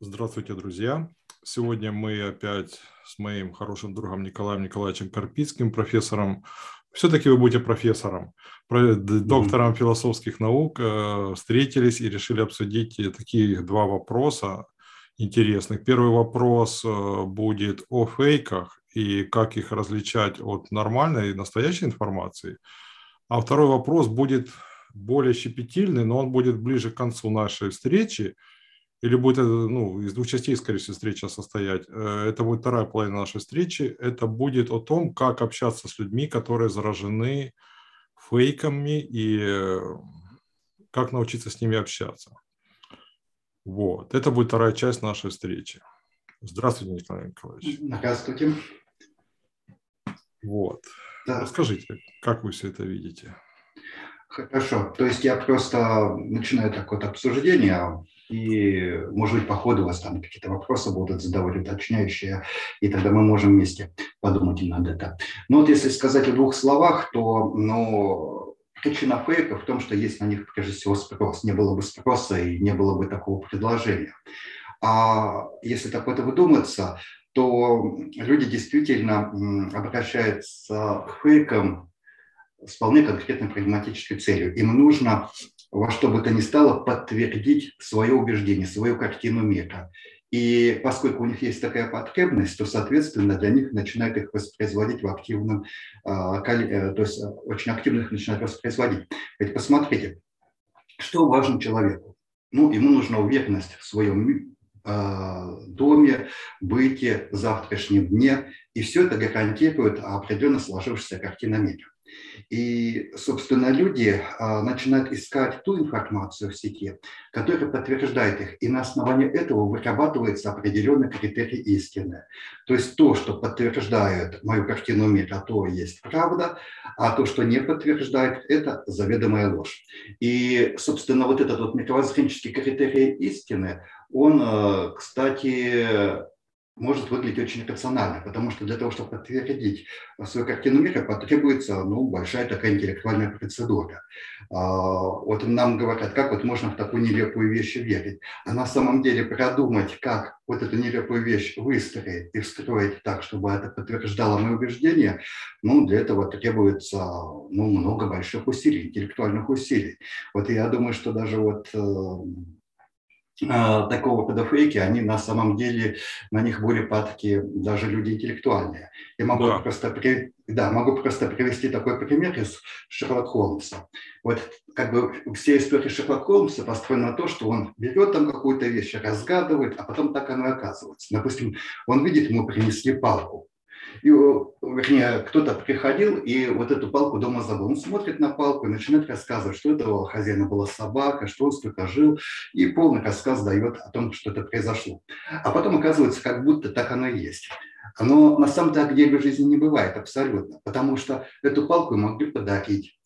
Здравствуйте, друзья. Сегодня мы опять с моим хорошим другом Николаем Николаевичем Карпицким, профессором. Все-таки вы будете профессором, доктором mm-hmm. философских наук, э, встретились и решили обсудить такие два вопроса интересных. Первый вопрос э, будет о фейках и как их различать от нормальной и настоящей информации. А второй вопрос будет более щепетильный, но он будет ближе к концу нашей встречи – или будет ну, из двух частей, скорее всего, встреча состоять. Э, это будет вторая половина нашей встречи. Это будет о том, как общаться с людьми, которые заражены фейками и э, как научиться с ними общаться. Вот. Это будет вторая часть нашей встречи. Здравствуйте, Николай Николаевич. Здравствуйте. Вот. Да. Расскажите, как вы все это видите? Хорошо. То есть я просто начинаю так вот обсуждение и, может быть, по ходу у вас там какие-то вопросы будут задавать уточняющие, и тогда мы можем вместе подумать над это. Но вот если сказать в двух словах, то ну, причина фейка в том, что есть на них прежде всего спрос. Не было бы спроса и не было бы такого предложения. А если так вот выдуматься, то люди действительно обращаются к фейкам с вполне конкретной прагматической целью. Им нужно во что бы то ни стало подтвердить свое убеждение, свою картину мира. И поскольку у них есть такая потребность, то, соответственно, для них начинают их воспроизводить в активном, а, э, то есть очень активно их начинают воспроизводить. Ведь посмотрите, что важно человеку? Ну, ему нужна уверенность в своем а, доме, быте, завтрашнем дне, и все это гарантирует определенно сложившаяся картина мира. И, собственно, люди а, начинают искать ту информацию в сети, которая подтверждает их, и на основании этого вырабатывается определенный критерий истины. То есть то, что подтверждает мою картину мира, то есть правда, а то, что не подтверждает, это заведомая ложь. И, собственно, вот этот вот мировоззренческий критерий истины, он, а, кстати, может выглядеть очень рационально, потому что для того, чтобы подтвердить свою картину мира, потребуется ну, большая такая интеллектуальная процедура. А, вот нам говорят, как вот можно в такую нелепую вещь верить. А на самом деле продумать, как вот эту нелепую вещь выстроить и встроить так, чтобы это подтверждало мои убеждения, ну, для этого требуется ну, много больших усилий, интеллектуальных усилий. Вот я думаю, что даже вот э, такого рода фейки, они на самом деле, на них более падки даже люди интеллектуальные. Я могу, да. просто, да, могу просто привести такой пример из Шерлока Холмса. Вот как бы все истории Шерлока Холмса построены на то, что он берет там какую-то вещь, разгадывает, а потом так оно и оказывается. Допустим, он видит, ему принесли палку. И, вернее, кто-то приходил и вот эту палку дома забыл. Он смотрит на палку и начинает рассказывать, что это у хозяина была собака, что он столько жил, и полный рассказ дает о том, что это произошло. А потом оказывается, как будто так оно и есть. Но на самом деле в жизни не бывает абсолютно, потому что эту палку могли подарить.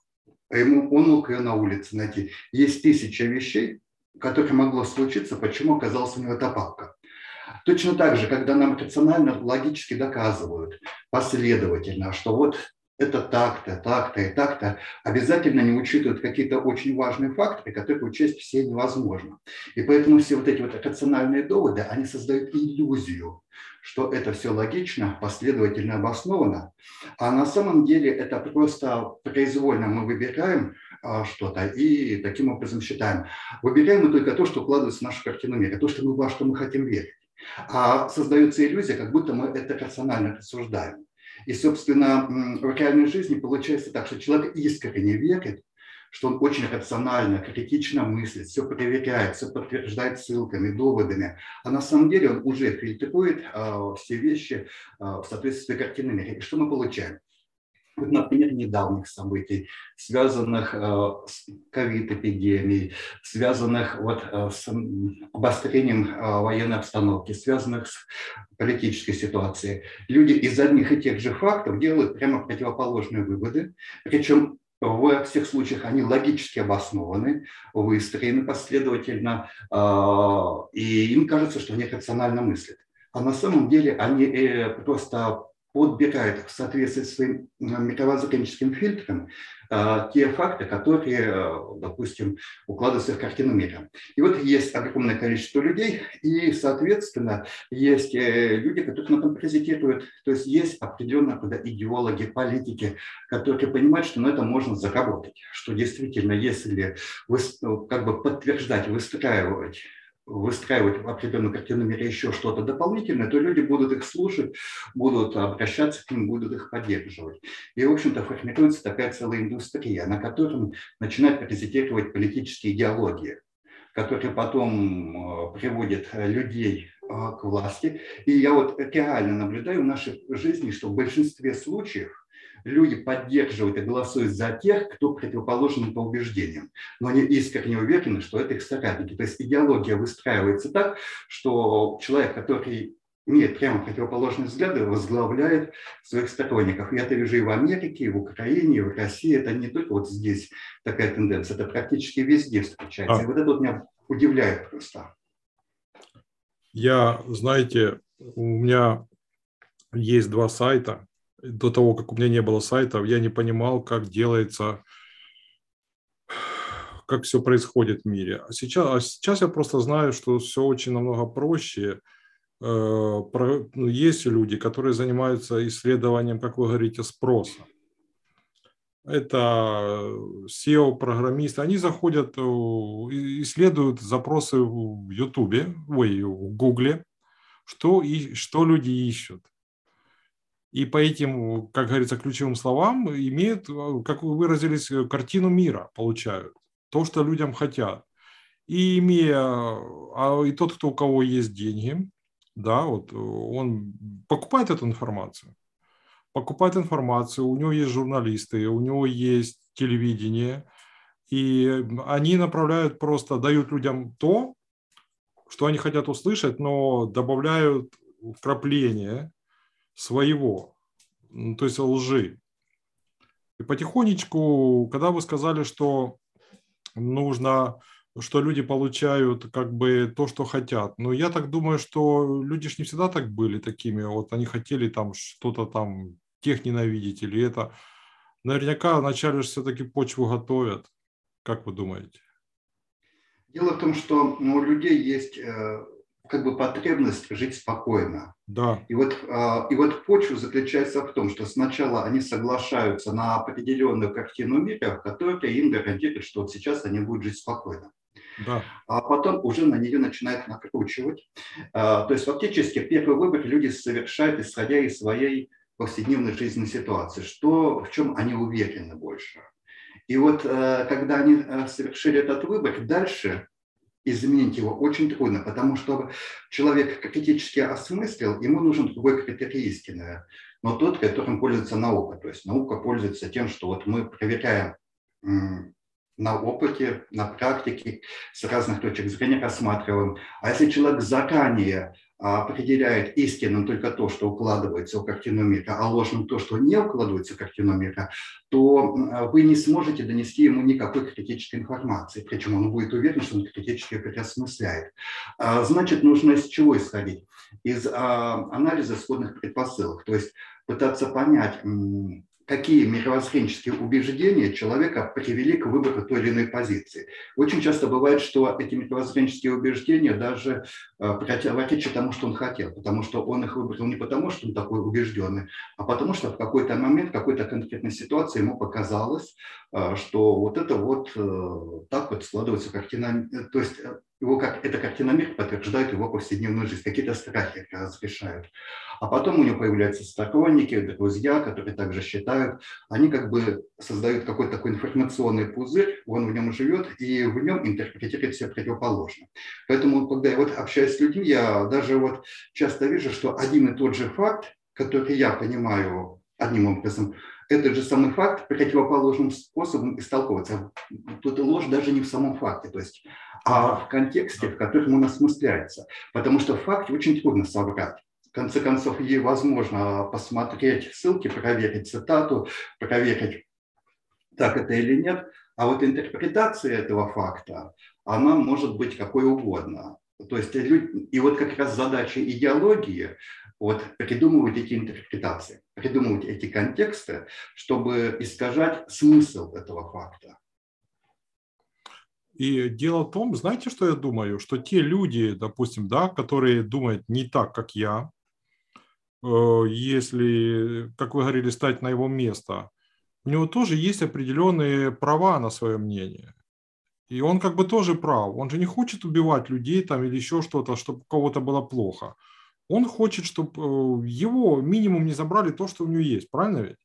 А ему, он мог ее на улице найти. Есть тысяча вещей, которые могло случиться, почему оказалась у него эта палка. Точно так же, когда нам рационально, логически доказывают последовательно, что вот это так-то, так-то и так-то, обязательно не учитывают какие-то очень важные факторы, которые учесть все невозможно. И поэтому все вот эти вот рациональные доводы, они создают иллюзию, что это все логично, последовательно обосновано, а на самом деле это просто произвольно мы выбираем а, что-то и таким образом считаем. Выбираем мы только то, что укладывается в нашу картину мира, то, что мы, во что мы хотим верить. А создается иллюзия, как будто мы это рационально рассуждаем. И, собственно, в реальной жизни получается так, что человек искренне верит, что он очень рационально, критично мыслит, все проверяет, все подтверждает ссылками, доводами, а на самом деле он уже фильтрует э, все вещи э, в соответствии с картиной мира. И что мы получаем? Например, недавних событий, связанных э, с ковид-эпидемией, связанных вот э, с обострением э, военной обстановки, связанных с политической ситуацией. Люди из одних и тех же фактов делают прямо противоположные выводы, причем во всех случаях они логически обоснованы, выстроены последовательно, и им кажется, что они рационально мыслят. А на самом деле они просто подбирает в соответствии с своим мировоззренческим фильтром а, те факты, которые, допустим, укладываются в картину мира. И вот есть огромное количество людей, и, соответственно, есть э, люди, которые на этом паразитируют. То есть есть определенные идеологи, политики, которые понимают, что на этом можно заработать, что действительно, если вы, как бы подтверждать, выстраивать выстраивать определенную картину мира еще что-то дополнительное, то люди будут их слушать, будут обращаться к ним, будут их поддерживать. И, в общем-то, формируется такая целая индустрия, на котором начинают паразитировать политические идеологии, которые потом э, приводят людей э, к власти. И я вот реально наблюдаю в нашей жизни, что в большинстве случаев люди поддерживают и голосуют за тех, кто противоположен по убеждениям. Но они искренне уверены, что это их соратники. То есть идеология выстраивается так, что человек, который имеет прямо противоположные взгляды, возглавляет своих сторонников. Я это вижу и в Америке, и в Украине, и в России. Это не только вот здесь такая тенденция, это практически везде встречается. А. И вот это вот меня удивляет просто. Я, знаете, у меня есть два сайта, до того, как у меня не было сайтов, я не понимал, как делается, как все происходит в мире. А сейчас, а сейчас я просто знаю, что все очень намного проще. Э, ну, есть люди, которые занимаются исследованием, как вы говорите, спроса. Это SEO-программисты. Они заходят, исследуют запросы в YouTube, ой, в Google, что, и, что люди ищут и по этим, как говорится, ключевым словам имеют, э, как вы выразились, э, картину мира получают, то, что людям хотят. И имея, а и тот, кто у кого есть деньги, да, вот он покупает эту информацию, покупает информацию, у него есть журналисты, у него есть телевидение, и они направляют просто, дают людям то, что они хотят услышать, но добавляют вкрапление своего, то есть лжи. И потихонечку, когда вы сказали, что нужно, что люди получают как бы то, что хотят, но я так думаю, что люди же не всегда так были такими, вот они хотели там что-то там, тех ненавидеть или это. Наверняка вначале же все-таки почву готовят. Как вы думаете? Дело в том, что у людей есть э, как бы потребность жить спокойно. Да. И вот, а, и вот почва заключается в том, что сначала они соглашаются на определенную картину мира, которая им гарантирует, что вот сейчас они будут жить спокойно. Да. А потом уже на нее начинают накручивать. А, то есть фактически первый выбор люди совершают, исходя из своей повседневной жизненной ситуации, что, в чем они уверены больше. И вот э, когда они э, совершили этот выбор, дальше изменить его очень трудно, потому что человек критически осмыслил, ему нужен другой критерий истины, но тот, которым пользуется наука. То есть наука пользуется тем, что вот мы проверяем на опыте, на практике, с разных точек зрения рассматриваем. А если человек заранее определяет истинным только то, что укладывается в картину мира, а ложным то, что не укладывается в картину мира, то вы не сможете донести ему никакой критической информации. Причем он будет уверен, что он критически переосмысляет. А, значит, нужно из чего исходить? Из а, анализа исходных предпосылок. То есть пытаться понять, какие мировоззренческие убеждения человека привели к выбору той или иной позиции. Очень часто бывает, что эти мировоззренческие убеждения даже э, противоречат тому, что он хотел, потому что он их выбрал не потому, что он такой убежденный, а потому что в какой-то момент, в какой-то конкретной ситуации ему показалось, э, что вот это вот э, так вот складывается картина, то есть его как эта картина мира подтверждает его повседневную жизнь, какие-то страхи разрешают. А потом у него появляются сторонники, друзья, которые также считают, они как бы создают какой-то такой информационный пузырь, он в нем живет, и в нем интерпретирует все противоположно. Поэтому, когда я вот общаюсь с людьми, я даже вот часто вижу, что один и тот же факт, который я понимаю одним образом, этот же самый факт противоположным способом истолковывается. Тут ложь даже не в самом факте, то есть, а в контексте, в котором он осмысляется. Потому что в факте очень трудно соврать. В конце концов, ей возможно посмотреть ссылки, проверить цитату, проверить, так это или нет. А вот интерпретация этого факта, она может быть какой угодно. То есть, и вот как раз задача идеологии вот придумывать эти интерпретации, придумывать эти контексты, чтобы искажать смысл этого факта. И дело в том, знаете, что я думаю, что те люди, допустим, да, которые думают не так, как я, э, если, как вы говорили, стать на его место, у него тоже есть определенные права на свое мнение. И он как бы тоже прав. Он же не хочет убивать людей там или еще что-то, чтобы у кого-то было плохо. Он хочет, чтобы э, его минимум не забрали то, что у него есть. Правильно ведь?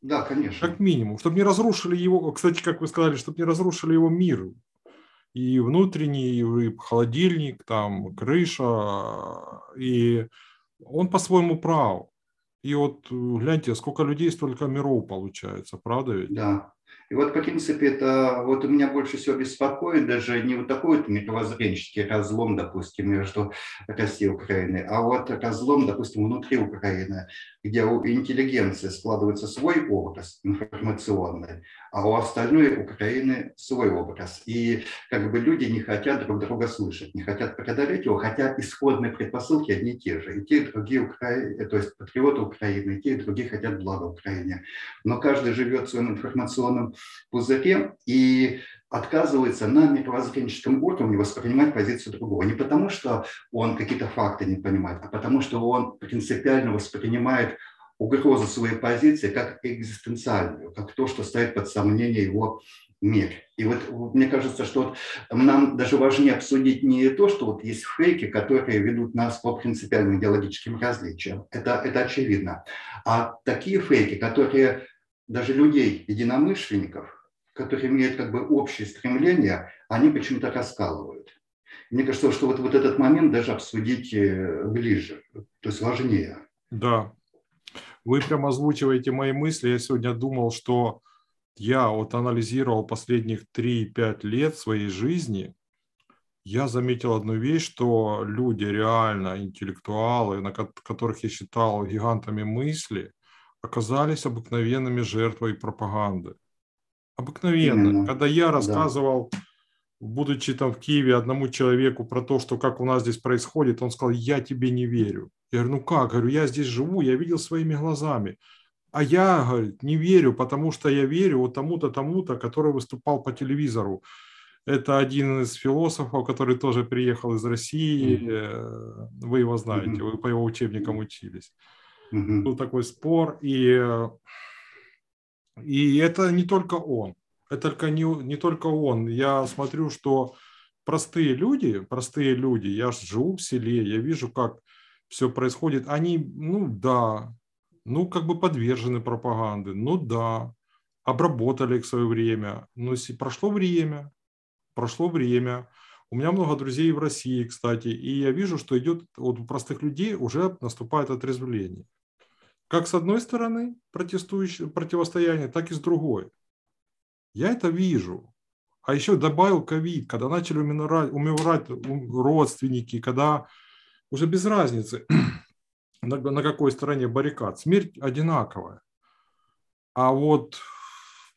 Да, конечно. Как минимум. Чтобы не разрушили его, кстати, как вы сказали, чтобы не разрушили его мир. И внутренний, и холодильник, там, крыша. И он по-своему прав. И вот э, гляньте, сколько людей, столько миров получается, правда ведь? Да, и вот, в принципе, это вот у меня больше всего беспокоит даже не вот такой вот мировоззренческий разлом, допустим, между Россией и Украиной, а вот разлом, допустим, внутри Украины, где у интеллигенции складывается свой образ информационный, а у остальной Украины свой образ. И как бы люди не хотят друг друга слышать, не хотят преодолеть его, хотя исходные предпосылки одни и те же. И те, и другие Украины, то есть патриоты Украины, и те, и другие хотят блага Украине. Но каждый живет в своем информационном пузыре и отказывается на мировоззренческом уровне воспринимать позицию другого. Не потому, что он какие-то факты не понимает, а потому, что он принципиально воспринимает угрозу своей позиции как экзистенциальную, как то, что стоит под сомнение его мир. И вот мне кажется, что вот нам даже важнее обсудить не то, что вот есть фейки, которые ведут нас по принципиальным идеологическим различиям. Это, это очевидно. А такие фейки, которые даже людей, единомышленников, которые имеют как бы общее стремление, они почему-то раскалывают. Мне кажется, что вот, вот этот момент даже обсудить э, ближе, то есть важнее. Да, вы прямо озвучиваете мои мысли. Я сегодня думал, что я вот анализировал последних 3-5 лет своей жизни, я заметил одну вещь, что люди реально интеллектуалы, на которых я считал гигантами мысли, оказались обыкновенными жертвой пропаганды. Обыкновенно. Именно. Когда я рассказывал, да. Будучи там в Киеве, одному человеку про то, что как у нас здесь происходит, он сказал, я тебе не верю. Я говорю, ну как? Говорю, я здесь живу, я видел своими глазами. А я, говорит, не верю, потому что я верю вот тому-то, тому-то, который выступал по телевизору. Это один из философов, который тоже приехал из России. Mm-hmm. Вы его знаете, mm-hmm. вы по его учебникам учились. Mm-hmm. Был такой спор, и, и это не только он. Это только не, не только он. Я смотрю, что простые люди, простые люди, я живу в селе, я вижу, как все происходит. Они, ну да, ну как бы подвержены пропаганде, ну да, обработали их в свое время. Но прошло время, прошло время. У меня много друзей в России, кстати, и я вижу, что идет вот у простых людей уже наступает отрезвление. Как с одной стороны протестующее противостояние, так и с другой. Я это вижу. А еще добавил ковид, когда начали умирать, умирать родственники, когда уже без разницы, на, на какой стороне баррикад. Смерть одинаковая. А вот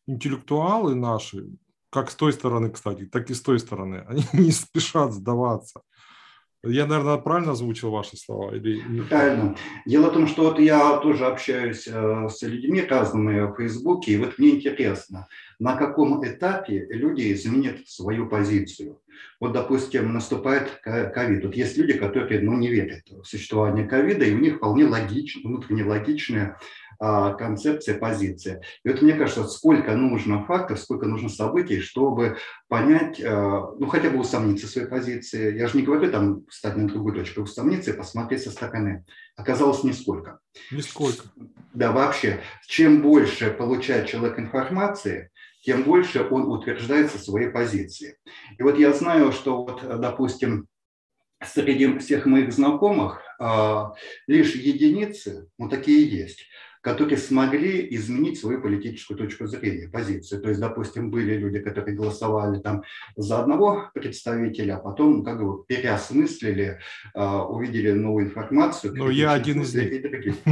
интеллектуалы наши, как с той стороны, кстати, так и с той стороны, они не спешат сдаваться. Я, наверное, правильно озвучил ваши слова? Или... Правильно. Дело в том, что вот я тоже общаюсь э, с людьми разными в Фейсбуке, и вот мне интересно, на каком этапе люди изменят свою позицию. Вот, допустим, наступает ковид. Вот есть люди, которые ну, не верят в существование ковида, и у них вполне логично, внутренне логичная а, концепция, позиция. И вот мне кажется, сколько нужно фактов, сколько нужно событий, чтобы понять, а, ну хотя бы усомниться в своей позиции. Я же не говорю там встать на другую точку, усомниться и посмотреть со стороны. Оказалось, нисколько. Нисколько. Да, вообще, чем больше получает человек информации, тем больше он утверждается в своей позиции. И вот я знаю, что вот, допустим, среди всех моих знакомых а, лишь единицы, ну такие есть, которые смогли изменить свою политическую точку зрения, позицию. То есть, допустим, были люди, которые голосовали там за одного представителя, а потом как бы переосмыслили, а, увидели новую информацию. Ну, я один из них.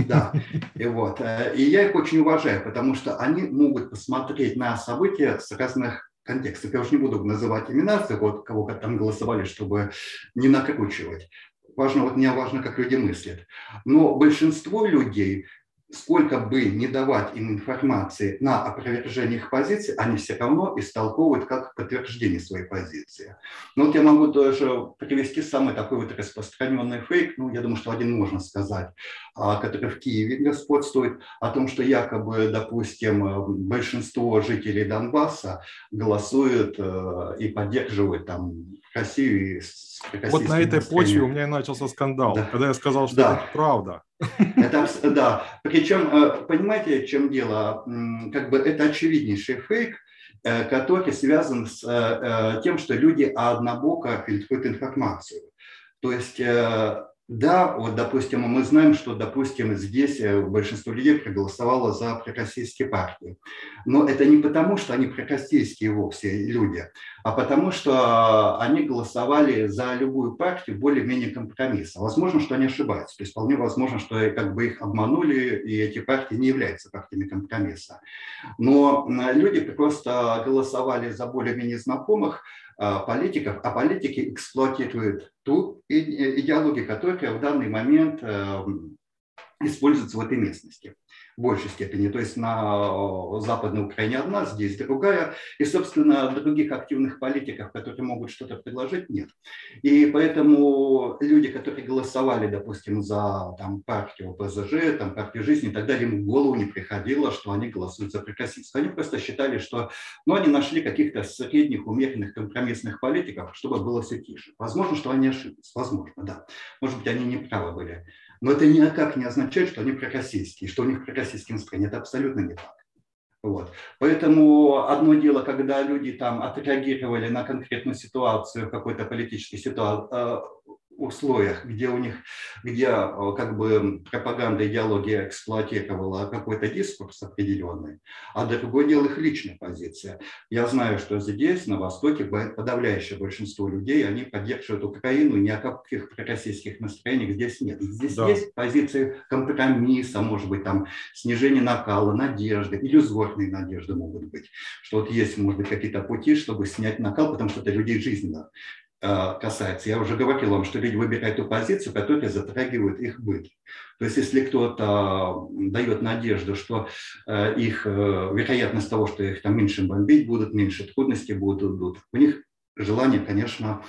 Да, и вот. Э, и я их очень уважаю, потому что они могут посмотреть на события с разных контекстов. Я уже не буду называть имена, вот, кого там голосовали, чтобы не накручивать. важно, вот мне важно, как люди мыслят. Но большинство людей сколько бы не давать им информации на опровержение их позиции, они все равно истолковывают как подтверждение своей позиции. Но вот я могу тоже привести самый такой вот распространенный фейк, ну, я думаю, что один можно сказать, а, который в Киеве господствует, о том, что якобы, допустим, большинство жителей Донбасса голосуют э, и поддерживают там Россию. Вот на этой почве у меня и начался скандал, да. когда я сказал, что да. это правда. Это, да, причем, э, понимаете, в чем дело? Как бы это очевиднейший фейк, э, который связан с э, тем, что люди однобоко фильтруют информацию. То есть да, вот, допустим, мы знаем, что, допустим, здесь большинство людей проголосовало за пророссийские партии. Но это не потому, что они пророссийские вовсе люди, а потому что они голосовали за любую партию более-менее компромисса. Возможно, что они ошибаются. То есть вполне возможно, что как бы их обманули, и эти партии не являются партиями компромисса. Но люди просто голосовали за более-менее знакомых, а, политиков, а политики эксплуатируют ту идеологию, которая в данный момент эм, используется в этой местности в большей степени. То есть на Западной Украине одна, здесь другая. И, собственно, других активных политиков, которые могут что-то предложить, нет. И поэтому люди, которые голосовали, допустим, за там, партию ПЗЖ, там, партию жизни и так далее, им в голову не приходило, что они голосуют за прикосительство. Они просто считали, что ну, они нашли каких-то средних, умеренных, компромиссных политиков, чтобы было все тише. Возможно, что они ошиблись. Возможно, да. Может быть, они не правы были. Но это никак не означает, что они пророссийские, что у них пророссийские настроения. Это абсолютно не так. Вот. Поэтому одно дело, когда люди там отреагировали на конкретную ситуацию, какой-то политической ситуации, э, условиях, где у них, где э, как бы пропаганда, идеология эксплуатировала какой-то дискурс определенный, а другое дело их личная позиция. Я знаю, что здесь, на Востоке, подавляющее большинство людей, они поддерживают Украину, ни о каких пророссийских настроениях здесь нет. Здесь да. есть позиции компромисса, может быть, там снижение накала, надежды, иллюзорные надежды могут быть, что вот есть, может быть, какие-то пути, чтобы снять накал, потому что это людей жизненно касается. Я уже говорил вам, что люди выбирают ту позицию, которая затрагивает их быт. То есть если кто-то дает надежду, что э, их э, вероятность того, что их там меньше бомбить будут, меньше трудностей будут, у них желание, конечно,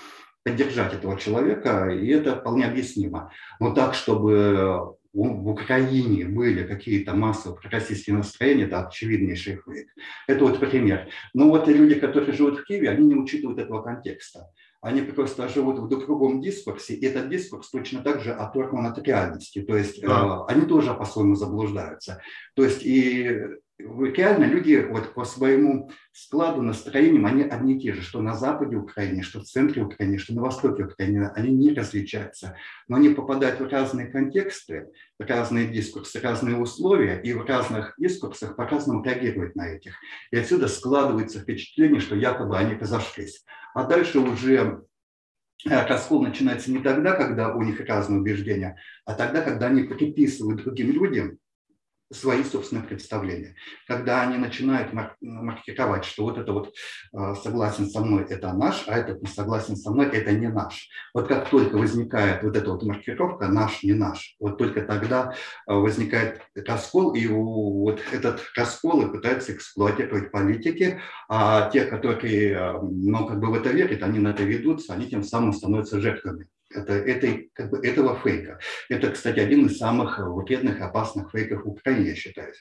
поддержать этого человека, и это вполне объяснимо. Но так, чтобы в Украине были какие-то массовые пророссийские настроения, это очевиднейший фейк. Это вот пример. Но вот люди, которые живут в Киеве, они не учитывают этого контекста они просто живут в другом дискурсе, и этот дискурс точно так же оторван от реальности. То есть да. э, они тоже по-своему заблуждаются. То есть и реально люди вот по своему складу настроениям, они одни и те же, что на западе Украины, что в центре Украины, что на востоке Украины, они не различаются. Но они попадают в разные контексты, в разные дискурсы, разные условия, и в разных дискурсах по-разному реагируют на этих. И отсюда складывается впечатление, что якобы они разошлись. А дальше уже э, раскол начинается не тогда, когда у них разные убеждения, а тогда, когда они приписывают другим людям свои собственные представления. Когда они начинают маркировать, что вот это вот э, согласен со мной – это наш, а этот не согласен со мной – это не наш. Вот как только возникает вот эта вот маркировка «наш, не наш», вот только тогда э, возникает раскол, и вот этот раскол и пытаются эксплуатировать политики, а те, которые э, ну, как бы в это верят, они на это ведутся, они тем самым становятся жертвами это, этой, как бы этого фейка. Это, кстати, один из самых вредных опасных фейков в Украине, я считаю.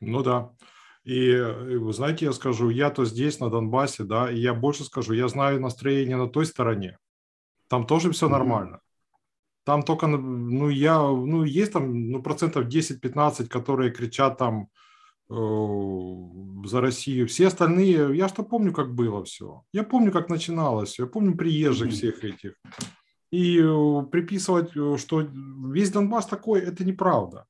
Ну да. И вы знаете, я скажу, я-то здесь, на Донбассе, да, и я больше скажу, я знаю настроение на той стороне. Там тоже все mm-hmm. нормально. Там только, ну, я, ну, есть там, ну, процентов 10-15, которые кричат там э, за Россию. Все остальные, я что помню, как было все. Я помню, как начиналось. Я помню приезжих mm-hmm. всех этих. И э, приписывать, э, что весь Донбасс такой, это неправда.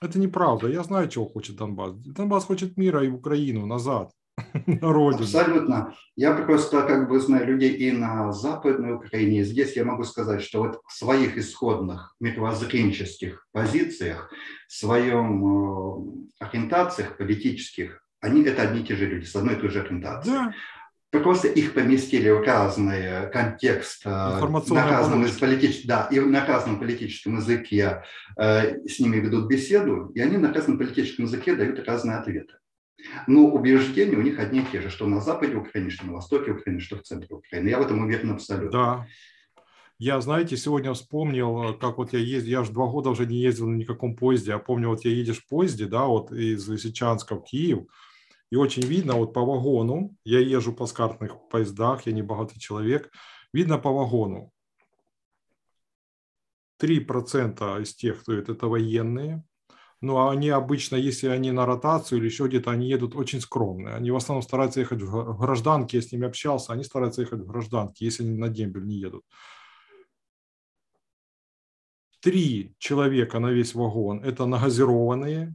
Это неправда. Я знаю, чего хочет Донбасс. Донбасс хочет мира и Украину назад, на родину. Абсолютно. Я просто как бы знаю людей и на Западной Украине. И здесь я могу сказать, что вот в своих исходных мировоззренческих позициях, в своем э, ориентациях политических, они это одни и те же люди с одной и той же ориентацией. Да. Просто их поместили в разный контекст, на разном политич... да, и на разном политическом языке э, с ними ведут беседу, и они на разном политическом языке дают разные ответы. Но убеждения у них одни и те же, что на западе Украины, что на востоке Украины, что в центре Украины. Я в этом уверен абсолютно. Да. Я, знаете, сегодня вспомнил, как вот я ездил, я же два года уже не ездил на никаком поезде, а помню, вот я едешь в поезде, да, вот из Лисичанска в Киев, и очень видно вот по вагону, я езжу по скартных поездах, я не богатый человек, видно по вагону, 3% из тех, кто это, это военные, ну, а они обычно, если они на ротацию или еще где-то, они едут очень скромные. Они в основном стараются ехать в гражданке, я с ними общался, они стараются ехать в гражданке, если они на дембель не едут. Три человека на весь вагон – это нагазированные,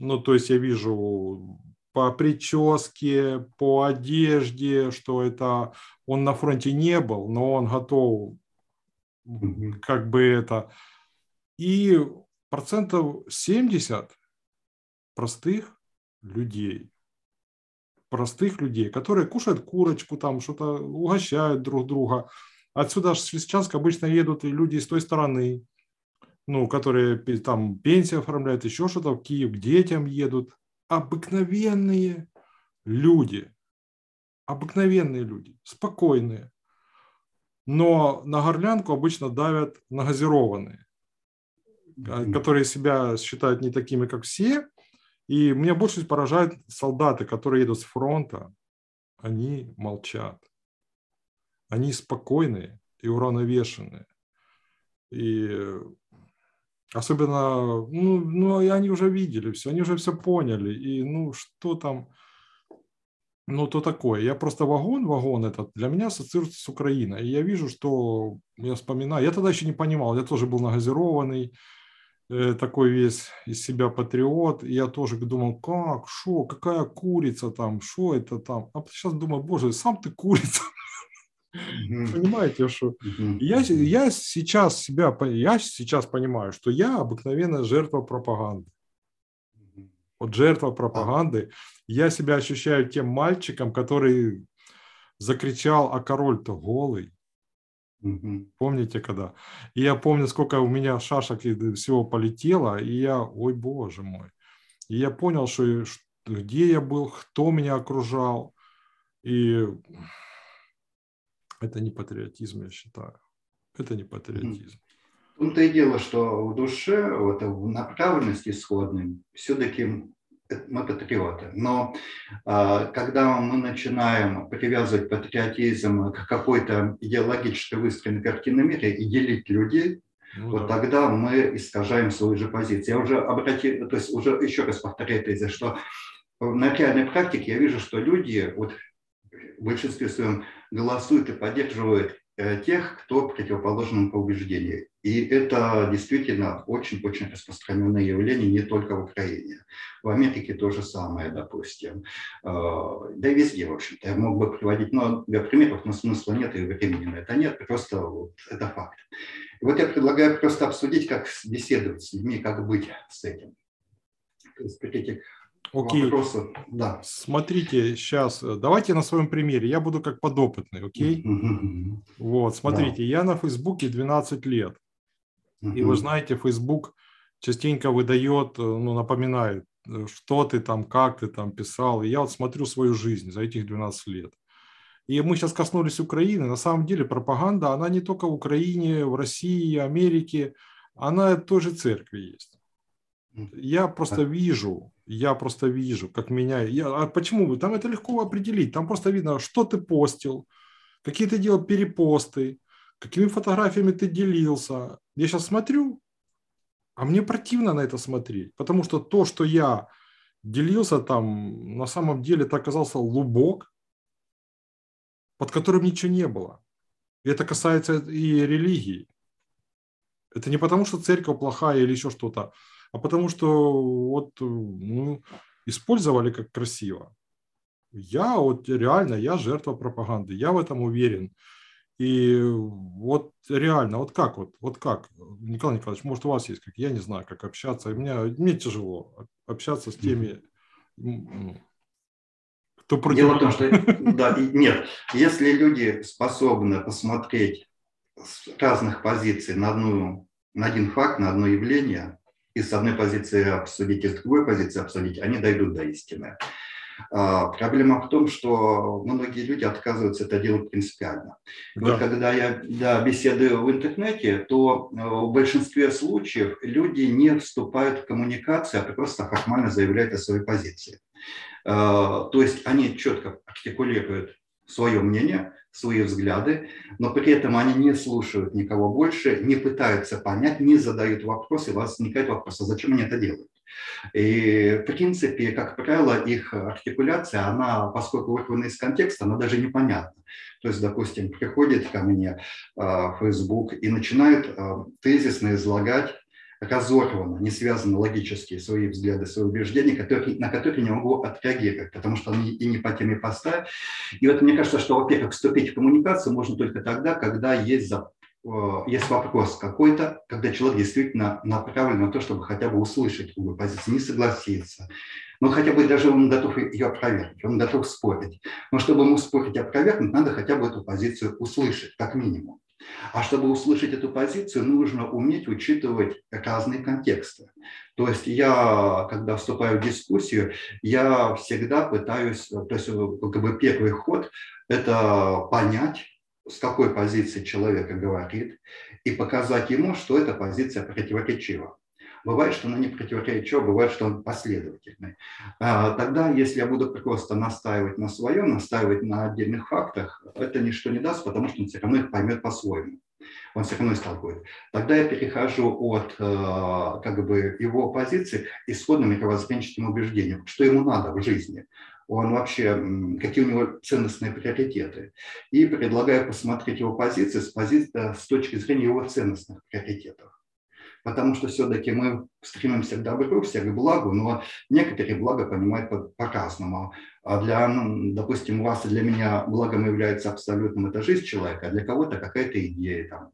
ну, то есть я вижу по прическе, по одежде, что это он на фронте не был, но он готов как бы это. И процентов 70 простых людей. Простых людей, которые кушают курочку, там что-то угощают друг друга. Отсюда с Лисичанска обычно едут и люди с той стороны, ну, которые там пенсию оформляют, еще что-то в Киев, к детям едут обыкновенные люди, обыкновенные люди, спокойные. Но на горлянку обычно давят нагазированные, которые себя считают не такими, как все. И меня больше поражают солдаты, которые едут с фронта. Они молчат. Они спокойные и уравновешенные. И Особенно, ну, ну, они уже видели все, они уже все поняли. И, ну, что там, ну, то такое. Я просто вагон, вагон этот для меня ассоциируется с Украиной. И я вижу, что я вспоминаю, я тогда еще не понимал, я тоже был нагазированный, э, такой весь из себя патриот. И я тоже думал, как, что, какая курица там, что это там. А сейчас думаю, боже, сам ты курица. Понимаете, что я, я сейчас себя, я сейчас понимаю, что я обыкновенная жертва пропаганды. Вот жертва пропаганды. Я себя ощущаю тем мальчиком, который закричал, а король-то голый. Помните, когда? И я помню, сколько у меня шашек и всего полетело, и я, ой, боже мой. И я понял, что где я был, кто меня окружал. И это не патриотизм, я считаю. Это не патриотизм. Ну, то и дело, что в душе, вот, в направленности исходной, все-таки мы патриоты. Но а, когда мы начинаем привязывать патриотизм к какой-то идеологической выстроенной картине мира и делить людей, ну, вот да. тогда мы искажаем свою же позицию. Я уже обратил, то есть уже еще раз повторяю тезис, что на реальной практике я вижу, что люди вот в большинстве своем голосуют и поддерживают э, тех, кто противоположен по убеждению. И это действительно очень-очень распространенное явление не только в Украине. В Америке то же самое, допустим. Э, да и везде, в общем-то. Я мог бы приводить много примеров, но смысла нет и времени на это нет. Просто вот это факт. И вот я предлагаю просто обсудить, как беседовать с людьми, как быть с этим. То есть, Окей. Вопросы. Да. Смотрите, сейчас, э, давайте на своем примере. Я буду как подопытный, окей? Вот, смотрите, да. я на Фейсбуке 12 лет. И вы знаете, Фейсбук частенько выдает, э, ну, напоминает, э, что ты там, как ты там писал. И я вот смотрю свою жизнь за этих 12 лет. И мы сейчас коснулись Украины. На самом деле пропаганда, она не только в Украине, в России, Америке, она в той же церкви есть. Я просто вижу, я просто вижу, как меня... Я, а почему? Там это легко определить. Там просто видно, что ты постил, какие ты делал перепосты, какими фотографиями ты делился. Я сейчас смотрю, а мне противно на это смотреть, потому что то, что я делился там, на самом деле это оказался лубок, под которым ничего не было. И это касается и религии. Это не потому, что церковь плохая или еще что-то а потому что вот ну, использовали как красиво. Я вот реально, я жертва пропаганды, я в этом уверен. И вот реально, вот как вот, вот как, Николай Николаевич, может у вас есть, как? Я не знаю, как общаться, мне, мне тяжело общаться с теми, то против... Дело в том, что да, нет, если люди способны посмотреть с разных позиций на, одну, на один факт, на одно явление, и с одной позиции обсудить, и с другой позиции обсудить, они дойдут до истины. А, проблема в том, что многие люди отказываются это делать принципиально. Да. Вот когда я да, беседую в интернете, то э, в большинстве случаев люди не вступают в коммуникацию, а просто формально заявляют о своей позиции. А, то есть они четко артикулируют свое мнение, свои взгляды, но при этом они не слушают никого больше, не пытаются понять, не задают вопросы, вас возникает вопрос, а зачем они это делают? И, в принципе, как правило, их артикуляция, она, поскольку вырвана из контекста, она даже непонятна. То есть, допустим, приходит ко мне э, Facebook и начинает э, тезисно излагать разорвано, не связаны логически свои взгляды, свои убеждения, которые, на которые не могу отреагировать, потому что они и не по теме поста. И вот мне кажется, что, во-первых, вступить в коммуникацию можно только тогда, когда есть Э, есть вопрос какой-то, когда человек действительно направлен на то, чтобы хотя бы услышать другую позицию, не согласиться. Но хотя бы даже он готов ее опровергнуть, он готов спорить. Но чтобы ему спорить и опровергнуть, надо хотя бы эту позицию услышать, как минимум. А чтобы услышать эту позицию, нужно уметь учитывать разные контексты. То есть я, когда вступаю в дискуссию, я всегда пытаюсь, то есть как бы первый ход – это понять, с какой позиции человека говорит, и показать ему, что эта позиция противоречива. Бывает, что она не противоречива, бывает, что он последовательный. А, тогда, если я буду просто настаивать на своем, настаивать на отдельных фактах, это ничто не даст, потому что он все равно их поймет по-своему. Он все равно истолкует. Тогда я перехожу от э, как бы, его позиции к исходным мировоззренческим убеждениям, что ему надо в жизни он вообще, какие у него ценностные приоритеты. И предлагаю посмотреть его позиции с, пози... Э, с точки зрения его ценностных приоритетов. Потому что все-таки мы стремимся к добру, все к благу, но некоторые блага понимают по-разному. А для, ну, допустим, у вас и для меня благом является абсолютным это жизнь человека, а для кого-то какая-то идея, там,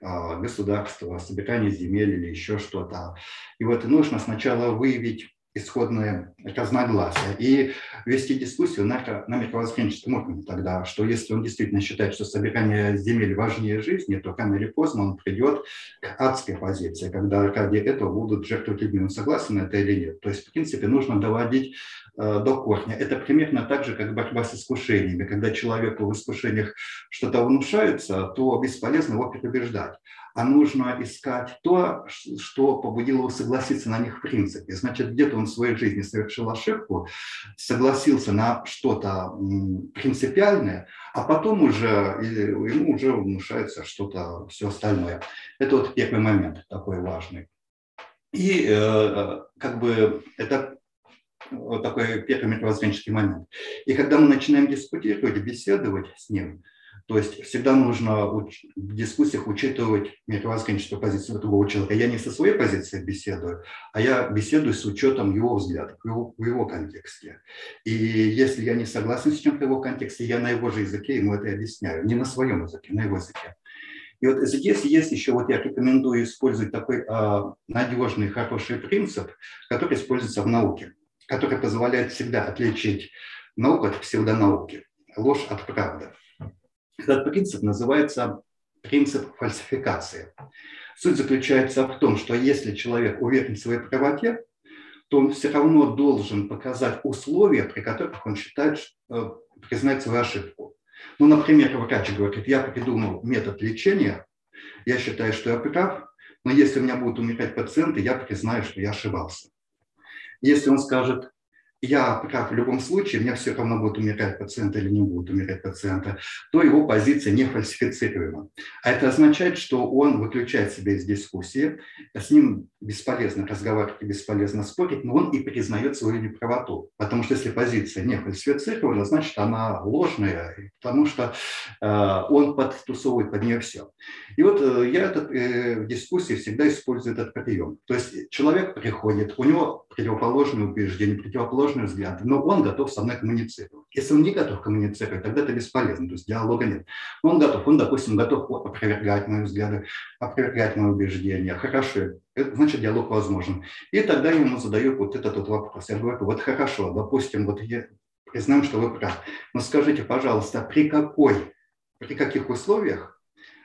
а, государства, собирание земель или еще что-то. И вот нужно сначала выявить исходные разногласия и вести дискуссию на, на мировоззренческом уровне тогда, что если он действительно считает, что собирание земель важнее жизни, то рано или поздно он придет к адской позиции, когда ради этого будут жертвовать людьми. Он согласен это или нет? То есть, в принципе, нужно доводить до корня. Это примерно так же, как борьба с искушениями. Когда человеку в искушениях что-то внушается, то бесполезно его переубеждать а нужно искать то, что побудило его согласиться на них в принципе. Значит, где-то он в своей жизни совершил ошибку, согласился на что-то принципиальное, а потом уже ему уже внушается что-то все остальное. Это вот первый момент такой важный. И э, как бы это вот такой первый мировоззренческий момент. И когда мы начинаем дискутировать, беседовать с ним, то есть всегда нужно в дискуссиях учитывать мировоззренческую позицию другого человека. Я не со своей позиции беседую, а я беседую с учетом его взглядов, его, в его контексте. И если я не согласен с чем-то в его контексте, я на его же языке ему это объясняю. Не на своем языке, на его языке. И вот здесь есть еще, вот я рекомендую использовать такой а, надежный, хороший принцип, который используется в науке, который позволяет всегда отличить науку от псевдонауки, ложь от правды. Этот принцип называется принцип фальсификации. Суть заключается в том, что если человек уверен в своей правоте, то он все равно должен показать условия, при которых он считает, э, признать свою ошибку. Ну, например, врач говорит, я придумал метод лечения, я считаю, что я прав, но если у меня будут умирать пациенты, я признаю, что я ошибался. Если он скажет, я прав в любом случае, мне все равно будет умирать пациент или не будет умирать пациента, то его позиция не фальсифицируема. А это означает, что он выключает себя из дискуссии, с ним бесполезно разговаривать и бесполезно спорить, но он и признает свою неправоту. Потому что если позиция не фальсифицирована, значит она ложная, потому что э, он подтусовывает под нее все. И вот э, я этот, э, в дискуссии всегда использую этот прием. То есть человек приходит, у него противоположные убеждения, противоположные взгляды, но он готов со мной коммуницировать. Если он не готов коммуницировать, тогда это бесполезно, то есть диалога нет. Он готов, он, допустим, готов опровергать мои взгляды, опровергать мои убеждения. Хорошо, это значит диалог возможен. И тогда я ему задаю вот этот вот вопрос. Я говорю, вот хорошо, допустим, вот я признаем, что вы правы. Но скажите, пожалуйста, при какой, при каких условиях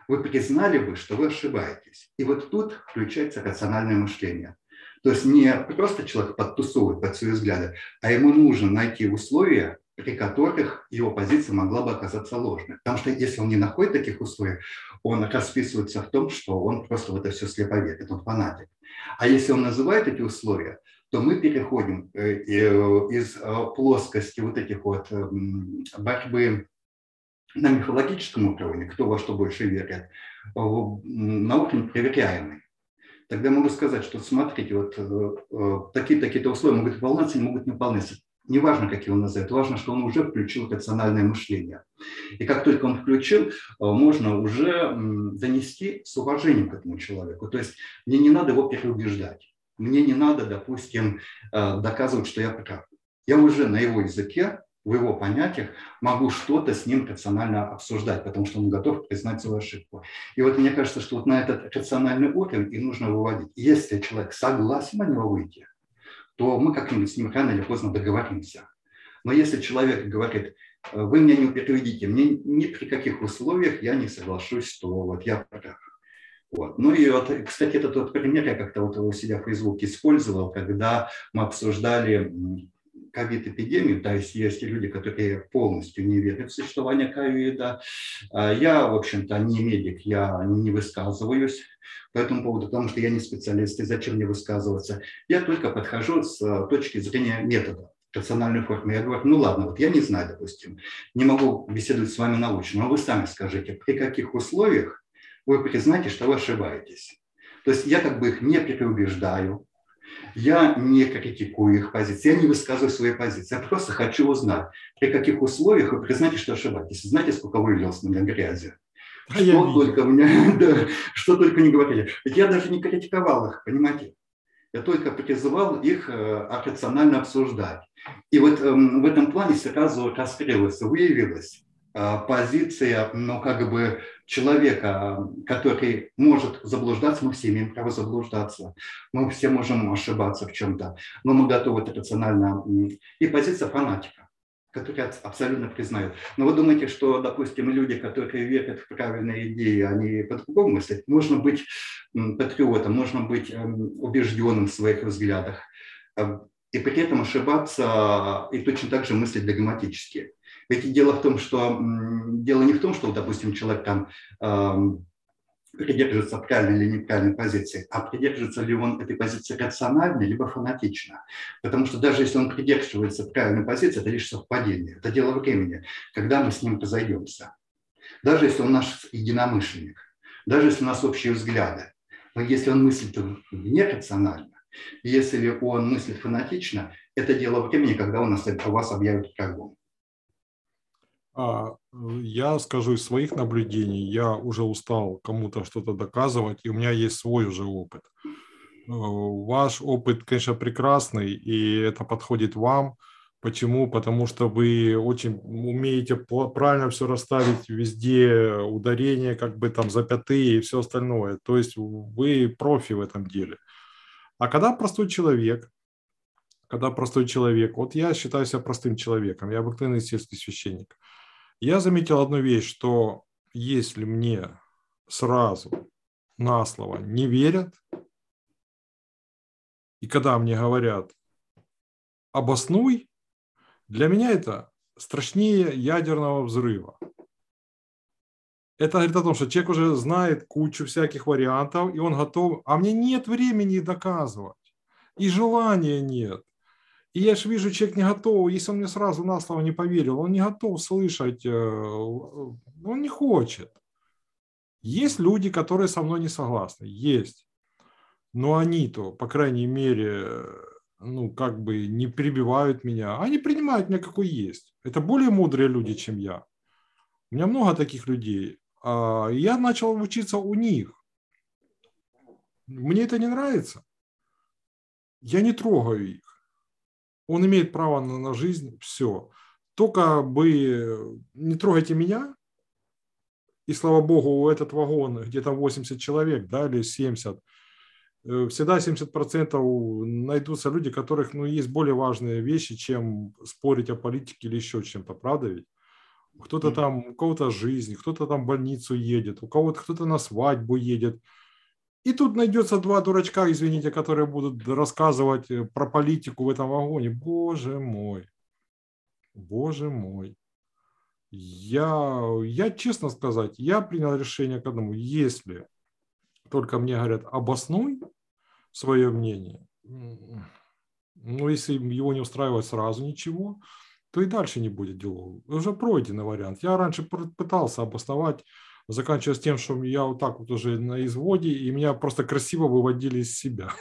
вы признали бы, что вы ошибаетесь? И вот тут включается рациональное мышление. То есть не просто человек подтусовывает под свои взгляды, а ему нужно найти условия, при которых его позиция могла бы оказаться ложной. Потому что если он не находит таких условий, он расписывается в том, что он просто в это все слепо верит, он фанатик. А если он называет эти условия, то мы переходим э, э, из э, плоскости вот этих вот эм, борьбы на мифологическом уровне, кто во что больше верит, на уровень проверяемый. Тогда могу сказать, что смотрите, вот такие-такие-то условия могут выполняться, не могут не выполняться. Неважно, какие он назовет, важно, что он уже включил рациональное мышление. И как только он включил, можно уже донести с уважением к этому человеку. То есть мне не надо его переубеждать. Мне не надо, допустим, э, доказывать, что я прав. Я уже на его языке, в его понятиях могу что-то с ним рационально обсуждать, потому что он готов признать свою ошибку. И вот мне кажется, что вот на этот рациональный уровень и нужно выводить. Если человек согласен на него выйти, то мы как-нибудь с ним рано или поздно договоримся. Но если человек говорит, «Э, вы меня не переведите, мне ни при каких условиях я не соглашусь, что вот я прав. Вот. Ну и вот, кстати, это тот пример, я как-то вот у себя в Фейсбуке использовал, когда мы обсуждали ковид-эпидемию, то есть есть люди, которые полностью не верят в существование ковида. А я, в общем-то, не медик, я не высказываюсь по этому поводу, потому что я не специалист, и зачем мне высказываться. Я только подхожу с э, точки зрения метода рациональной формы. Я говорю, ну ладно, вот я не знаю, допустим, не могу беседовать с вами научно, но вы сами скажите, при каких условиях вы признаете, что вы ошибаетесь. То есть я как бы их не переубеждаю, я не критикую их позиции, я не высказываю свои позиции. Я просто хочу узнать, при каких условиях вы признаете, что ошибаетесь. Знаете, сколько вылилось на меня грязи? А что только мне, да, что только не говорили. Ведь я даже не критиковал их, понимаете? Я только призывал их э, рационально обсуждать. И вот эм, в этом плане сразу раскрылось, выявилось, позиция, ну, как бы человека, который может заблуждаться, мы все имеем право заблуждаться, мы все можем ошибаться в чем-то, но мы готовы это рационально. И позиция фанатика, который абсолютно признают. Но вы думаете, что, допустим, люди, которые верят в правильные идеи, они по-другому мыслят? Можно быть патриотом, можно быть эм, убежденным в своих взглядах, э, и при этом ошибаться и точно так же мыслить догматически. Ведь дело в том, что дело не в том, что, допустим, человек там э, придерживается правильной или неправильной позиции, а придерживается ли он этой позиции рационально, либо фанатично. Потому что даже если он придерживается правильной позиции, это лишь совпадение, это дело времени, когда мы с ним разойдемся. Даже если он наш единомышленник, даже если у нас общие взгляды, но если он мыслит нерационально, если он мыслит фанатично, это дело времени, когда у, нас, у вас объявят врагом. А, я скажу из своих наблюдений, я уже устал кому-то что-то доказывать, и у меня есть свой уже опыт. Э, ваш опыт, конечно, прекрасный, и это подходит вам. Почему? Потому что вы очень умеете правильно все расставить везде, ударение, как бы там запятые и все остальное. То есть вы профи в этом деле. А когда простой человек, когда простой человек, вот я считаю себя простым человеком, я обыкновенный сельский священник – я заметил одну вещь, что если мне сразу на слово не верят, и когда мне говорят обоснуй, для меня это страшнее ядерного взрыва. Это говорит о том, что человек уже знает кучу всяких вариантов, и он готов, а мне нет времени доказывать, и желания нет. И я же вижу, человек не готов, если он мне сразу на слово не поверил, он не готов слышать, э, он не хочет. Есть люди, которые со мной не согласны, есть. Но они-то, по крайней мере, ну, как бы не перебивают меня. Они принимают меня какой есть. Это более мудрые люди, чем я. У меня много таких людей. А я начал учиться у них. Мне это не нравится. Я не трогаю их. Он имеет право на, на жизнь, все. Только бы не трогайте меня, и слава богу, этот вагон где-то 80 человек, да, или 70, э, всегда 70% найдутся люди, которых ну, есть более важные вещи, чем спорить о политике или еще чем-то, правда ведь? Кто-то там, у кого-то жизнь, кто-то там в больницу едет, у кого-то кто-то на свадьбу едет. И тут найдется два дурачка, извините, которые будут рассказывать э, про политику в этом вагоне. Боже мой, боже мой. Я, я, честно сказать, я принял решение к одному. Если только мне говорят, обоснуй свое мнение, ну, если его не устраивает сразу ничего, то и дальше не будет делов. Уже пройденный вариант. Я раньше пытался обосновать, заканчивая с тем, что я вот так вот уже на изводе, и меня просто красиво выводили из себя.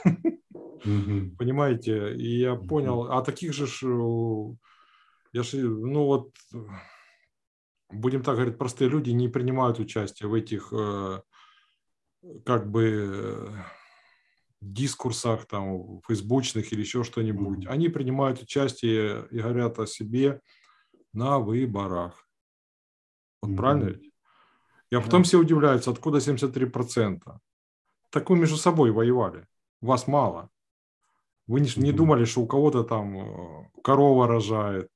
Mm-hmm. Понимаете? И я понял, а таких же, э, я ж, ну вот, будем так говорить, простые люди не принимают участие в этих э, как бы дискурсах там фейсбучных или еще что-нибудь. Mm-hmm. Они принимают участие и говорят о себе на выборах. Вот mm-hmm. правильно ведь? И а потом yeah. все удивляются, откуда 73%. Так вы между собой воевали. Вас мало. Вы не, не думали, что у кого-то там э, корова рожает,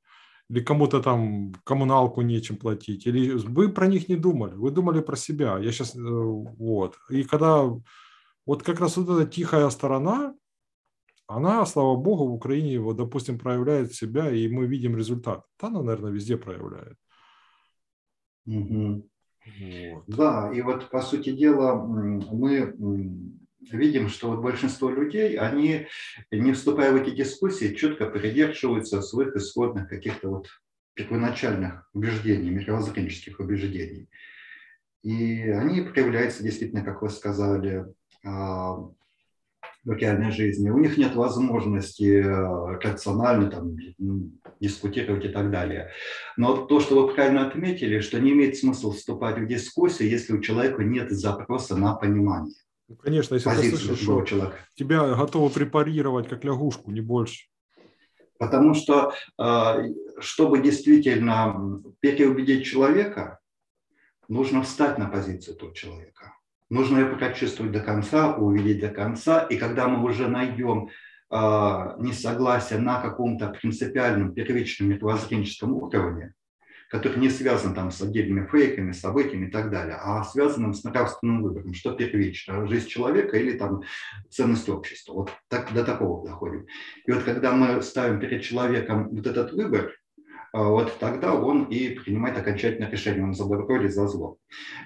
или кому-то там коммуналку нечем платить, или вы про них не думали, вы думали про себя. Я сейчас, э, вот. И когда вот как раз вот эта тихая сторона, она, слава богу, в Украине, вот, допустим, проявляет себя, и мы видим результат. Да, она, наверное, везде проявляет. Угу. Вот. Да, и вот, по сути дела, мы видим, что вот большинство людей, они, не вступая в эти дискуссии, четко придерживаются своих исходных каких-то вот первоначальных убеждений, мировоззренческих убеждений. И они проявляются действительно, как вы сказали, а, в реальной жизни. У них нет возможности э, рационально там, дискутировать и так далее. Но то, что вы правильно отметили, что не имеет смысла вступать в дискуссию, если у человека нет запроса на понимание. Ну, конечно, если ты слышишь, что человека. тебя готовы препарировать как лягушку, не больше. Потому что, э, чтобы действительно переубедить человека, нужно встать на позицию того человека. Нужно ее прочувствовать до конца, увидеть до конца. И когда мы уже найдем э, несогласие на каком-то принципиальном, первичном мировоззренческом уровне, который не связан там с отдельными фейками, событиями и так далее, а связан с нравственным выбором, что первично, жизнь человека или там ценность общества. Вот так, до такого доходим. И вот когда мы ставим перед человеком вот этот выбор, а вот тогда он и принимает окончательное решение, он за добро или за зло.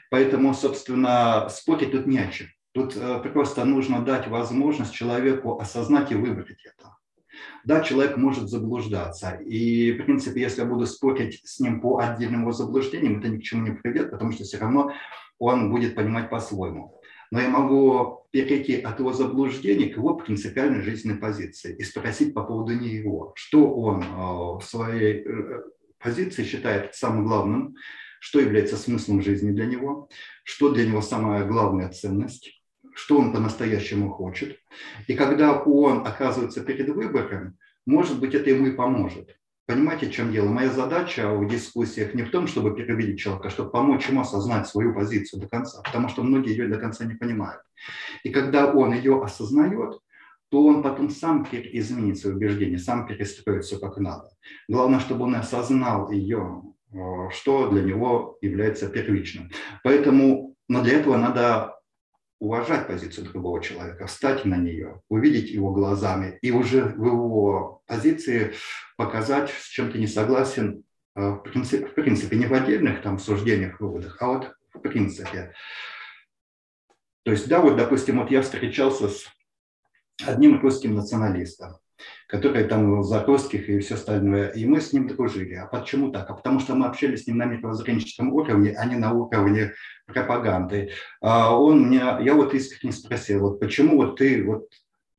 Поэтому, собственно, спорить тут не о чем. Тут э, просто нужно дать возможность человеку осознать и выбрать это. Да, человек может заблуждаться. И, в принципе, если я буду спорить с ним по отдельным его заблуждениям, это ни к чему не приведет, потому что все равно он будет понимать по-своему но я могу перейти от его заблуждений к его принципиальной жизненной позиции и спросить по поводу него, что он э, в своей э, позиции считает самым главным, что является смыслом жизни для него, что для него самая главная ценность, что он по-настоящему хочет. И когда он оказывается перед выбором, может быть, это ему и поможет. Понимаете, в чем дело? Моя задача в дискуссиях не в том, чтобы переубедить человека, а чтобы помочь ему осознать свою позицию до конца, потому что многие ее до конца не понимают. И когда он ее осознает, то он потом сам изменит свои убеждения, сам перестроит все как надо. Главное, чтобы он осознал ее, э, что для него является первичным. Поэтому, но для этого надо уважать позицию другого человека, встать на нее, увидеть его глазами и уже в его позиции показать, с чем ты не согласен, э, в принципе, в принципе не в отдельных там суждениях, выводах, а вот в принципе. То есть, да, вот, допустим, вот я встречался с одним русским националистом который там за русских и все остальное. И мы с ним дружили. А почему так? А потому что мы общались с ним на мировоззренческом уровне, а не на уровне пропаганды. А он мне, я вот искренне спросил, вот почему вот ты вот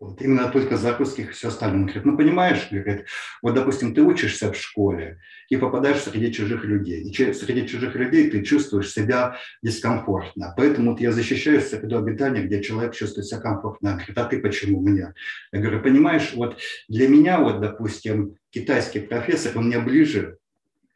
вот именно только за русских и все остальное. Он говорит, ну понимаешь, говорит, вот допустим, ты учишься в школе и попадаешь среди чужих людей. И среди чужих людей ты чувствуешь себя дискомфортно. Поэтому вот я защищаю среду обитания, где человек чувствует себя комфортно. Он говорит, а ты почему меня? Я говорю, понимаешь, вот для меня вот, допустим, китайский профессор, он мне ближе,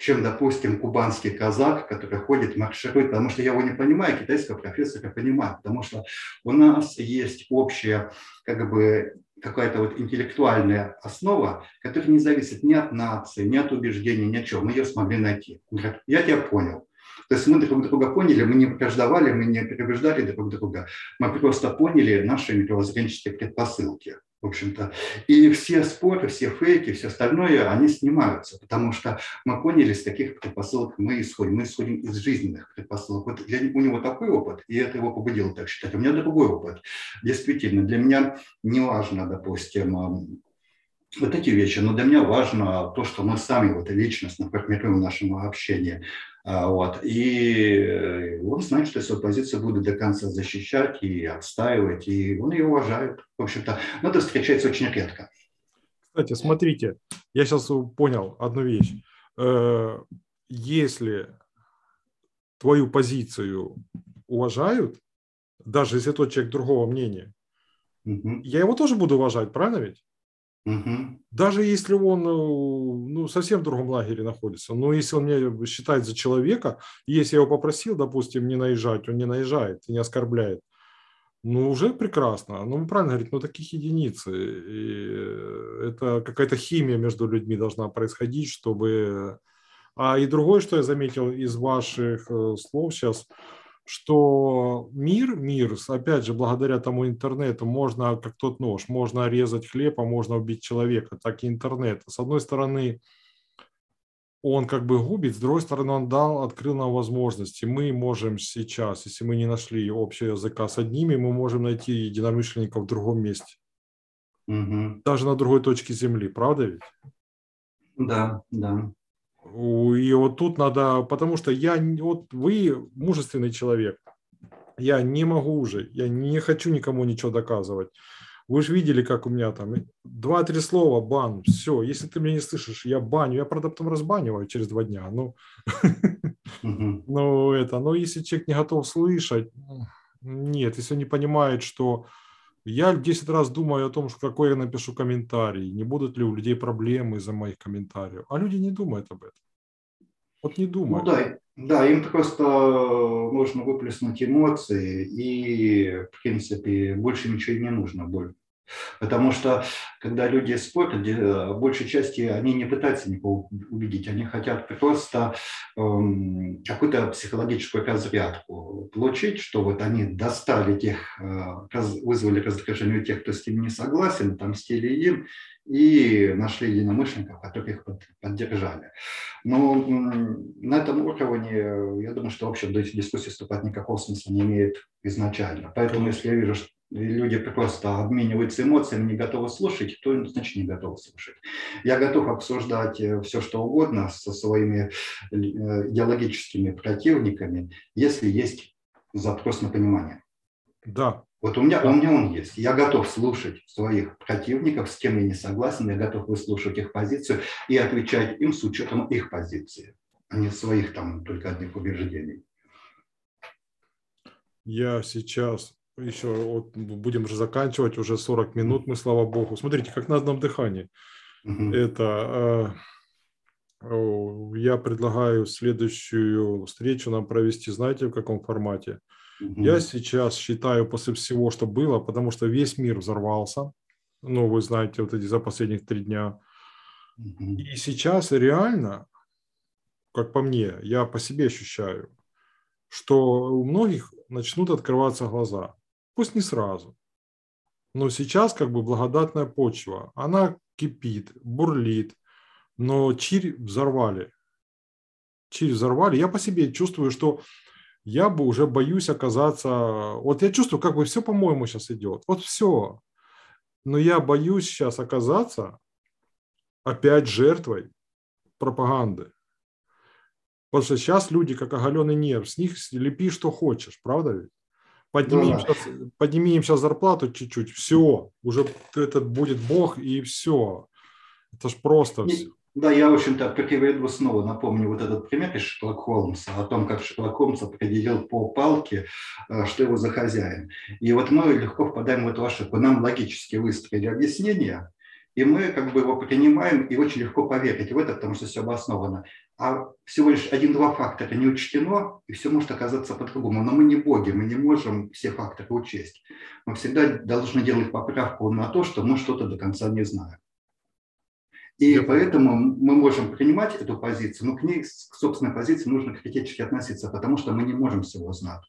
чем, допустим, кубанский казак, который ходит, марширует, потому что я его не понимаю, китайского профессора понимаю, потому что у нас есть общая как бы какая-то вот интеллектуальная основа, которая не зависит ни от нации, ни от убеждений, ни от чего. Мы ее смогли найти. Я тебя понял. То есть мы друг друга поняли, мы не враждовали, мы не переубеждали друг друга. Мы просто поняли наши мировоззренческие предпосылки в общем-то. И все споры, все фейки, все остальное, они снимаются, потому что мы поняли, с каких предпосылок мы исходим. Мы исходим из жизненных предпосылок. Вот для, у него такой опыт, и это его побудило так считать. У меня другой опыт. Действительно, для меня не важно, допустим, вот эти вещи, но для меня важно то, что мы сами вот личностно формируем нашему общению. А, вот. И э, он знает, что свою позицию буду до конца защищать и отстаивать, и он ее уважает. В общем-то, но это встречается очень редко. Кстати, смотрите, я сейчас понял одну вещь. Э, если твою позицию уважают, даже если тот человек другого мнения, угу. я его тоже буду уважать, правильно ведь? Угу. Даже если он э, ну, совсем в другом лагере находится, но если он меня считает за человека, если я его попросил, допустим, не наезжать, он не наезжает и не оскорбляет, ну, уже прекрасно. Ну, правильно говорить, ну, таких единиц. И это какая-то химия между людьми должна происходить, чтобы... А и другое, что я заметил из ваших э, слов сейчас – что мир, мир, опять же, благодаря тому интернету, можно, как тот нож, можно резать хлеб, а можно убить человека, так и интернет. С одной стороны, он как бы губит, с другой стороны, он дал, открыл нам возможности. Мы можем сейчас, если мы не нашли общего языка с одними, мы можем найти единомышленников в другом месте. Угу. Даже на другой точке Земли, правда ведь? Да, да. И вот тут надо, потому что я, вот вы мужественный человек, я не могу уже, я не хочу никому ничего доказывать. Вы же видели, как у меня там два-три слова, бан, все. Если ты меня не слышишь, я баню, я, правда, потом разбаниваю через два дня. Ну, ну это, но если человек не готов слышать, нет, если он не понимает, что я 10 раз думаю о том, что какой я напишу комментарий, не будут ли у людей проблемы из-за моих комментариев. А люди не думают об этом. Вот не думают. Ну да, да, им просто нужно выплеснуть эмоции, и, в принципе, больше ничего не нужно. Потому что, когда люди спорят, в большей части они не пытаются никого убедить, они хотят просто эм, какую-то психологическую разрядку получить, что вот они достали тех, э, вызвали раздражение у тех, кто с ними не согласен, отомстили им, и нашли единомышленников, которые их поддержали. Но на этом уровне, я думаю, что вообще дискуссий вступать никакого смысла не имеет изначально. Поэтому, если я вижу, что люди просто обмениваются эмоциями, не готовы слушать, то значит не готовы слушать. Я готов обсуждать э, все, что угодно со своими э, идеологическими противниками, если есть запрос на понимание. Да. Вот у меня, у меня он есть. Я готов слушать своих противников, с кем я не согласен, я готов выслушать их позицию и отвечать им с учетом их позиции, а не своих там только одних убеждений. Я сейчас еще вот будем уже заканчивать, уже 40 минут мы, слава богу. Смотрите, как на одном дыхании. Угу. Это э, я предлагаю следующую встречу нам провести, знаете, в каком формате? Угу. Я сейчас считаю после всего, что было, потому что весь мир взорвался. Ну, вы знаете, вот эти за последних три дня. Угу. И сейчас реально, как по мне, я по себе ощущаю, что у многих начнут открываться глаза. Пусть не сразу. Но сейчас как бы благодатная почва. Она кипит, бурлит. Но чирь взорвали. Чирь взорвали. Я по себе чувствую, что я бы уже боюсь оказаться... Вот я чувствую, как бы все, по-моему, сейчас идет. Вот все. Но я боюсь сейчас оказаться опять жертвой пропаганды. Потому что сейчас люди, как оголенный нерв, с них лепи, что хочешь, правда ведь? Подними, им сейчас, подними им сейчас зарплату чуть-чуть, все, уже этот будет Бог и все. Это ж просто все. Да, я, в общем-то, как и веду снова напомню вот этот пример из Шерлок Холмса, о том, как Шерлок Холмс определил по палке, э, что его за хозяин. И вот мы легко впадаем в эту ошибку. Нам логически выстроили объяснение, и мы как бы его принимаем, и очень легко поверить в это, потому что все обосновано. А всего лишь один-два фактора не учтено, и все может оказаться по-другому. Но мы не боги, мы не можем все факторы учесть. Мы всегда должны делать поправку на то, что мы что-то до конца не знаем. И поэтому мы можем принимать эту позицию, но к ней, к собственной позиции, нужно критически относиться, потому что мы не можем всего знать.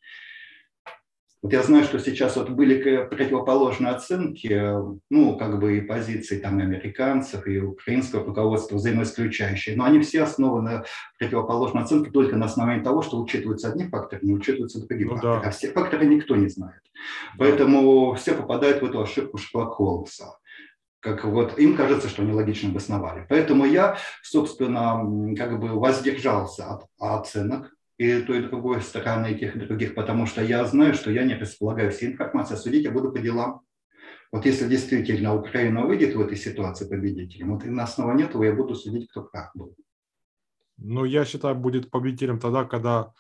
Вот я знаю, что сейчас вот были противоположные оценки, ну, как бы и позиции там и американцев, и украинского руководства взаимоисключающие, но они все основаны противоположной оценке только на основании того, что учитываются одни факторы, не учитываются другие ну, факторы. Да. А все факторы никто не знает. Да. Поэтому все попадают в эту ошибку Шерлока Холмса как вот им кажется, что они логично обосновали. Поэтому я, собственно, как бы воздержался от оценок, и той, и другой стороны, и тех, и других, потому что я знаю, что я не располагаю всей информацией, а судить я буду по делам. Вот если действительно Украина выйдет в этой ситуации победителем, вот и на основании этого я буду судить, кто прав был. Ну, я считаю, будет победителем тогда, когда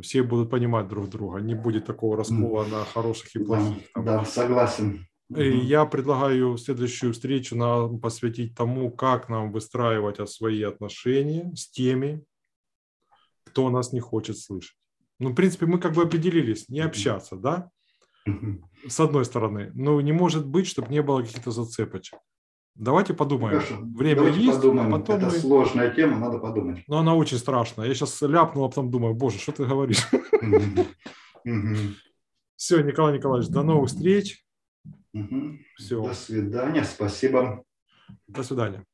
все будут понимать друг друга. Не будет такого раскола mm. на хороших и плохих. Да, да согласен. И я предлагаю следующую встречу нам посвятить тому, как нам выстраивать свои отношения с теми, кто нас не хочет слышать. Ну, в принципе, мы как бы определились, не общаться, да? С одной стороны. Но не может быть, чтобы не было каких-то зацепочек. Давайте подумаем. Хорошо. Время Давайте есть, подумаем. а потом Это мы... сложная тема, надо подумать. Но она очень страшная. Я сейчас ляпнул, а потом думаю, боже, что ты говоришь? Все, Николай Николаевич, до новых встреч. Все. До свидания, спасибо. До свидания.